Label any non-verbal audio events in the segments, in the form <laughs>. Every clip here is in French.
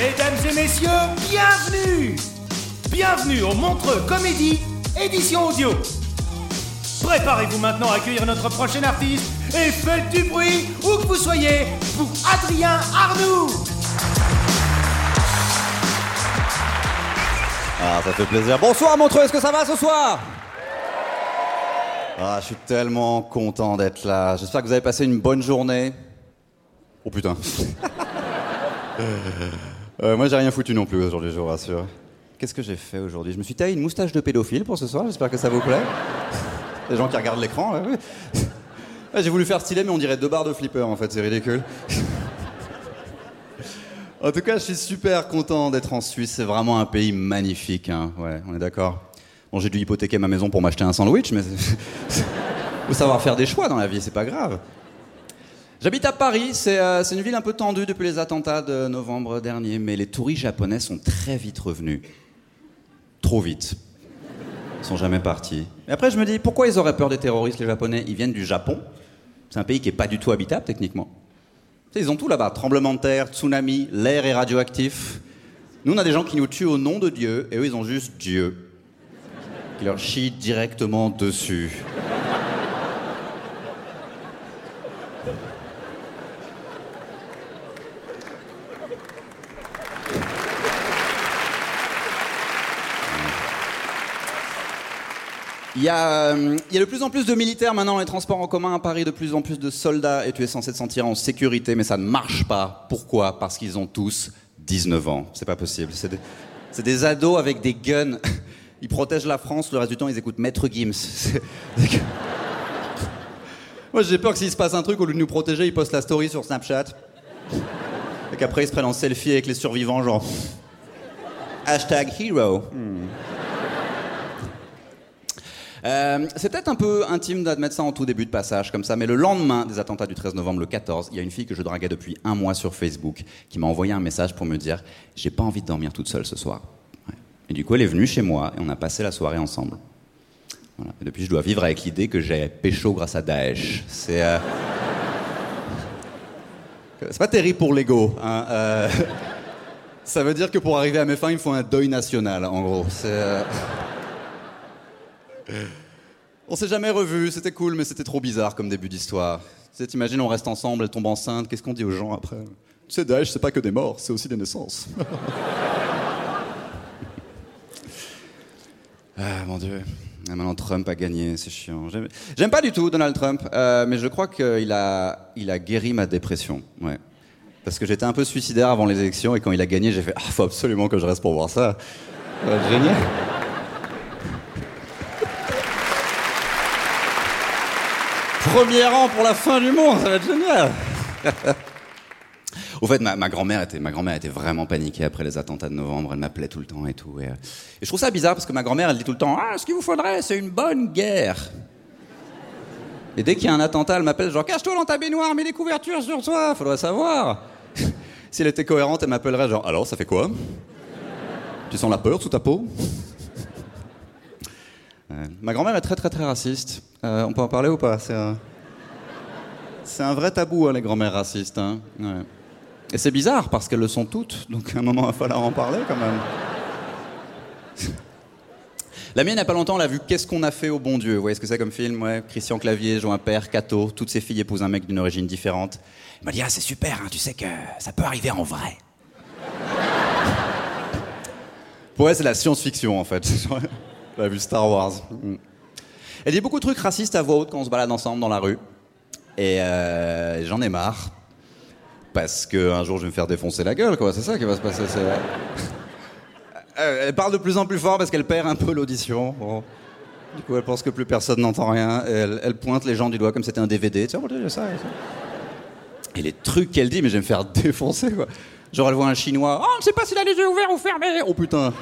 Mesdames et messieurs, bienvenue Bienvenue au Montreux Comédie, édition audio. Préparez-vous maintenant à accueillir notre prochain artiste et faites du bruit où que vous soyez pour Adrien Arnoux Ah, ça fait plaisir. Bonsoir Montreux, est-ce que ça va ce soir? Ah, je suis tellement content d'être là. J'espère que vous avez passé une bonne journée. Oh putain. <laughs> Euh, moi, j'ai rien foutu non plus aujourd'hui, je vous rassure. Qu'est-ce que j'ai fait aujourd'hui? Je me suis taillé une moustache de pédophile pour ce soir, j'espère que ça vous plaît. <laughs> Les gens qui regardent l'écran, oui. <laughs> J'ai voulu faire stylé, mais on dirait deux barres de flipper en fait, c'est ridicule. <laughs> en tout cas, je suis super content d'être en Suisse, c'est vraiment un pays magnifique, hein. ouais, on est d'accord. Bon, j'ai dû hypothéquer ma maison pour m'acheter un sandwich, mais. Faut savoir faire des choix dans la vie, c'est pas grave. J'habite à Paris, c'est euh, c'est une ville un peu tendue depuis les attentats de novembre dernier, mais les touristes japonais sont très vite revenus. Trop vite. Ils sont jamais partis. Et après, je me dis, pourquoi ils auraient peur des terroristes, les Japonais? Ils viennent du Japon. C'est un pays qui est pas du tout habitable, techniquement. Ils ont tout là-bas. Tremblement de terre, tsunami, l'air est radioactif. Nous, on a des gens qui nous tuent au nom de Dieu, et eux, ils ont juste Dieu. Qui leur chie directement dessus. Il y, a, euh, il y a de plus en plus de militaires maintenant dans les transports en commun à Paris, de plus en plus de soldats, et tu es censé te sentir en sécurité, mais ça ne marche pas. Pourquoi? Parce qu'ils ont tous 19 ans. C'est pas possible. C'est des, ados avec des guns. <laughs> Ils protègent la France, le reste du temps, ils écoutent Maître Gims. <laughs> <laughs> Moi, j'ai peur que s'il se passe un truc, au lieu de nous protéger, ils postent la story sur Snapchat. Et qu'après, ils se prennent en selfie avec les survivants, genre. Hashtag hero. Euh, c'est peut-être un peu intime d'admettre ça en tout début de passage comme ça, mais le lendemain des attentats du 13 novembre, le 14, il y a une fille que je draguais depuis un mois sur Facebook qui m'a envoyé un message pour me dire j'ai pas envie de dormir toute seule ce soir. Et du coup, elle est venue chez moi et on a passé la soirée ensemble. Et depuis, je dois vivre avec l'idée que j'ai pécho grâce à Daesh. C'est euh, <laughs> c'est pas terrible pour l'ego. hein, euh, <laughs> Ça veut dire que pour arriver à mes fins, il faut un deuil national, en gros. C'est. Euh, On s'est jamais revus, c'était cool, mais c'était trop bizarre comme début d'histoire. Tu t'imagines, on reste ensemble, elle tombe enceinte, qu'est-ce qu'on dit aux gens après? Tu sais, Daesh, c'est pas que des morts, c'est aussi des naissances. <laughs> ah, mon Dieu. Ah, maintenant, Trump a gagné, c'est chiant. J'aime- pas du tout Donald Trump, euh, mais je crois qu'il a, guéri ma dépression. Ouais. Parce que j'étais un peu suicidaire avant les élections, et quand il a gagné, j'ai fait Ah, faut absolument que je reste pour voir ça. Être génial. Premier rang pour la fin du monde, ça va être génial. Au fait, ma, grand-mère était, grand-mère était vraiment paniquée après les attentats de novembre. Elle m'appelait tout le temps et tout. Et, euh, et je trouve ça bizarre parce que ma grand-mère, elle dit tout le temps Ah, ce qu'il vous faudrait, c'est une bonne guerre. Et dès qu'il y a un attentat, elle m'appelle genre Cache-toi dans ta baignoire, mets des couvertures sur toi, faudrait savoir. <laughs> si elle était cohérente, elle m'appellerait genre Alors, ça fait quoi? Tu sens la peur sous ta peau? Ouais. Ma grand-mère est très très très raciste. Euh, on peut en parler ou pas? C'est un... vrai tabou, hein, les grand-mères racistes. hein. Et c'est bizarre parce qu'elles le sont toutes, donc à un moment il va falloir en parler quand même. <laughs> La mienne, il n'y a pas longtemps, elle a vu Qu'est-ce qu'on a fait au bon Dieu? Vous voyez ce que c'est comme film. Christian Clavier joue un père, Cato, toutes ses filles épousent un mec d'une origine différente. Il m'a dit Ah, c'est super, hein, tu sais que ça peut arriver en vrai. <laughs> Pour elle, c'est la science-fiction en fait. <laughs> Elle a vu Star Wars. Mm. Elle dit beaucoup de trucs racistes à voix haute quand on se balade ensemble dans la rue. Et euh, j'en ai marre. Parce qu'un jour, je vais me faire défoncer la gueule, quoi. C'est ça qui va se passer. <laughs> Euh, elle parle de plus en plus fort parce qu'elle perd un peu l'audition. Du coup, elle pense que plus personne n'entend rien. Elle, pointe les gens du doigt comme c'était un DVD. Regardez ça, ça. Et les trucs qu'elle dit, mais je vais me faire défoncer, quoi. Genre, elle voit un chinois. Oh, on ne sait pas s'il a les yeux ouverts ou fermés. Oh putain.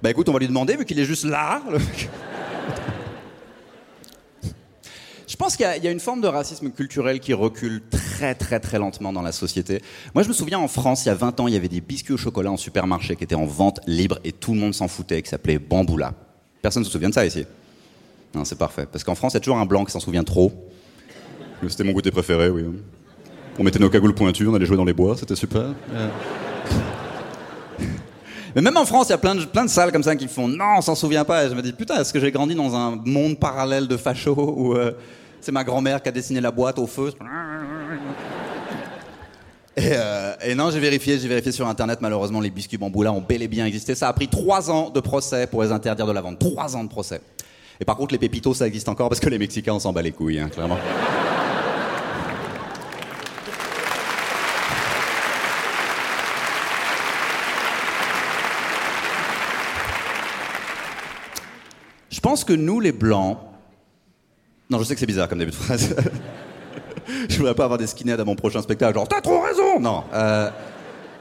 bah écoute, on va lui demander, vu qu'il est juste là. Je pense qu'il y, a- il y a une forme de racisme culturel qui recule très très très lentement dans la société. Moi je me souviens en France, il y a 20 ans, il y avait des biscuits au chocolat en supermarché qui étaient en vente libre et tout le monde s'en foutait, qui s'appelait Bamboula. Personne ne se souvient de ça ici Non, c'est parfait. Parce qu'en France, il y a toujours un blanc qui s'en souvient trop. C'était mon goûter préféré, oui. On mettait nos cagoules pointues, on allait jouer dans les bois, c'était super. <laughs> Mais même en France, il y a plein de, plein de salles comme ça qui font non, on s'en souvient pas. Et je me dis putain, est-ce que j'ai grandi dans un monde parallèle de fachos où euh, c'est ma grand-mère qui a dessiné la boîte au feu et, euh, non, j'ai vérifié, j'ai vérifié sur internet. Malheureusement, les biscuits bamboula ont bel et bien existé. Ça a pris trois ans de procès pour les interdire de la vente. Trois ans de procès. Et par contre, les pépitos, ça existe encore parce que les Mexicains, on s'en bat les couilles, hein, clairement. Je pense que nous, les blancs. Non, je sais que c'est bizarre comme début de phrase. <laughs> je voudrais pas avoir des skinheads à mon prochain spectacle, genre t'as trop raison Non. euh,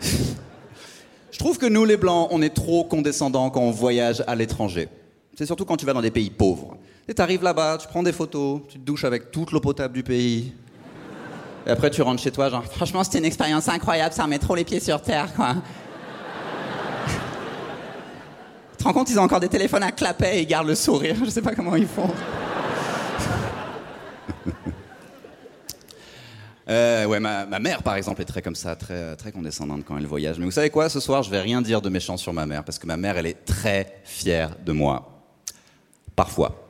<laughs> je trouve que nous, les blancs, on est trop condescendants quand on voyage à l'étranger. C'est surtout quand tu vas dans des pays pauvres. Tu arrives là-bas, tu prends des photos, tu te douches avec toute l'eau potable du pays. Et après, tu rentres chez toi, genre, franchement, c'était une expérience incroyable, ça remet trop les pieds sur terre, quoi. Tu te rends compte, ils ont encore des téléphones à clapet et ils gardent le sourire. Je sais pas comment ils font. Euh, ouais, ma, ma mère, par exemple, est très comme ça, très, très condescendante quand elle voyage. Mais vous savez quoi, ce soir, je vais rien dire de méchant sur ma mère, parce que ma mère, elle est très fière de moi. Parfois.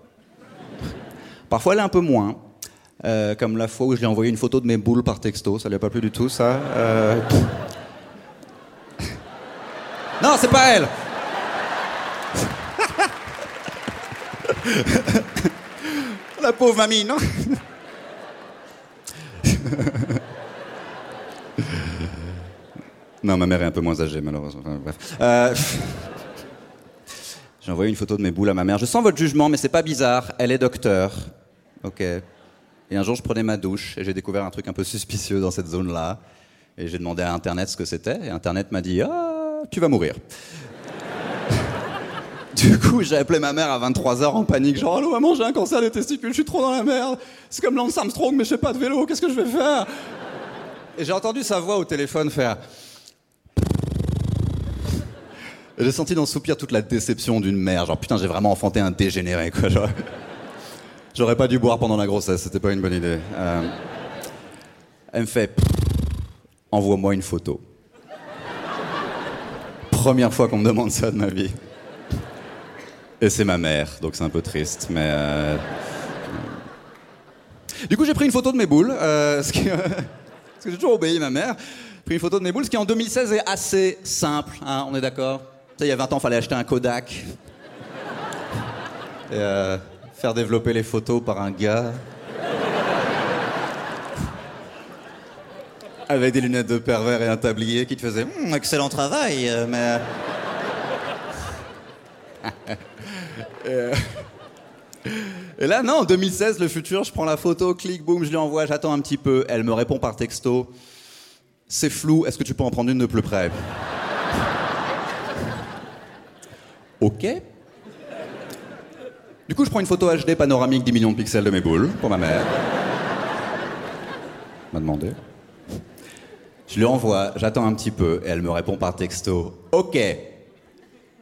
<laughs> Parfois, elle est un peu moins. Euh, comme la fois où je lui ai envoyé une photo de mes boules par texto, ça lui a pas plu du tout, ça. Euh, <laughs> Non, c'est pas elle <laughs> La pauvre mamie, non? Non, ma mère est un peu moins âgée, malheureusement. Enfin, bref. Euh, <laughs> J'ai envoyé une photo de mes boules à ma mère. Je sens votre jugement, mais c'est pas bizarre. Elle est docteur. Ok. Et un jour, je prenais ma douche et j'ai découvert un truc un peu suspicieux dans cette zone-là. Et j'ai demandé à Internet ce que c'était. Et Internet m'a dit Ah, tu vas mourir. <laughs> Du coup, j'ai appelé ma mère à 23h en panique, genre Allô, maman, j'ai un cancer des testicules, je suis trop dans la merde. C'est comme Lance Armstrong, mais je fais pas de vélo, qu'est-ce que je vais faire? Et j'ai entendu sa voix au téléphone faire. J'ai senti dans ce soupir toute la déception d'une mère, genre putain, j'ai vraiment enfanté un dégénéré, quoi. J'aurais pas dû boire pendant la grossesse, c'était pas une bonne idée. Euh, Elle me fait Envoie-moi une photo. Première fois qu'on me demande ça de ma vie. Et c'est ma mère, donc c'est un peu triste, mais. euh, Du coup, j'ai pris une photo de mes boules, euh, ce qui- <laughs> parce que j'ai toujours obéi ma mère. J'ai pris une photo de mes boules, ce qui en 2016 est assez simple, hein, on est d'accord? Il y a 20 ans, il fallait acheter un Kodak. Et euh, faire développer les photos par un gars. Avec des lunettes de pervers et un tablier qui te faisait Hum, excellent travail, euh, mais. <laughs> Et là, non, en 2016, le futur, je prends la photo, clic, boum, je lui envoie, j'attends un petit peu. Elle me répond par texto C'est flou, est-ce que tu peux en prendre une de plus près? Ok. Du coup, je prends une photo HD panoramique 10 millions de pixels de mes boules pour ma mère. m'a demandé. Je lui envoie, j'attends un petit peu, et elle me répond par texto Ok.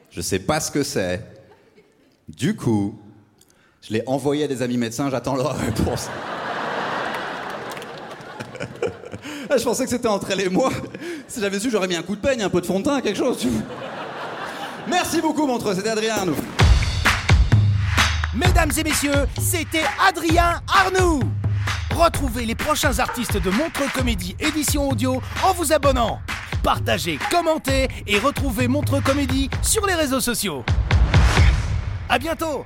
Je sais pas ce que c'est. Du coup, je l'ai envoyé à des amis médecins, j'attends leur réponse. <laughs> Ah, je pensais que c'était entre elle et moi. Si j'avais su, j'aurais mis un coup de peigne, un peu de fond de teint, quelque chose. Merci beaucoup, Montreux. C'était Adrien Arnoux. Mesdames et messieurs, c'était Adrien Arnoux. Retrouvez les prochains artistes de Montreux Comédie édition audio en vous abonnant. Partagez, commentez et retrouvez Montreux Comédie sur les réseaux sociaux. À bientôt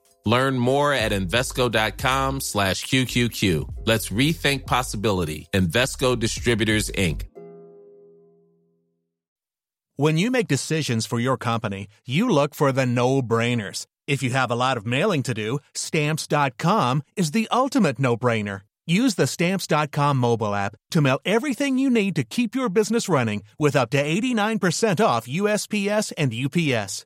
Learn more at Invesco.com slash QQQ. Let's rethink possibility. Investco Distributors, Inc. When you make decisions for your company, you look for the no-brainers. If you have a lot of mailing to do, Stamps.com is the ultimate no-brainer. Use the Stamps.com mobile app to mail everything you need to keep your business running with up to 89% off USPS and UPS.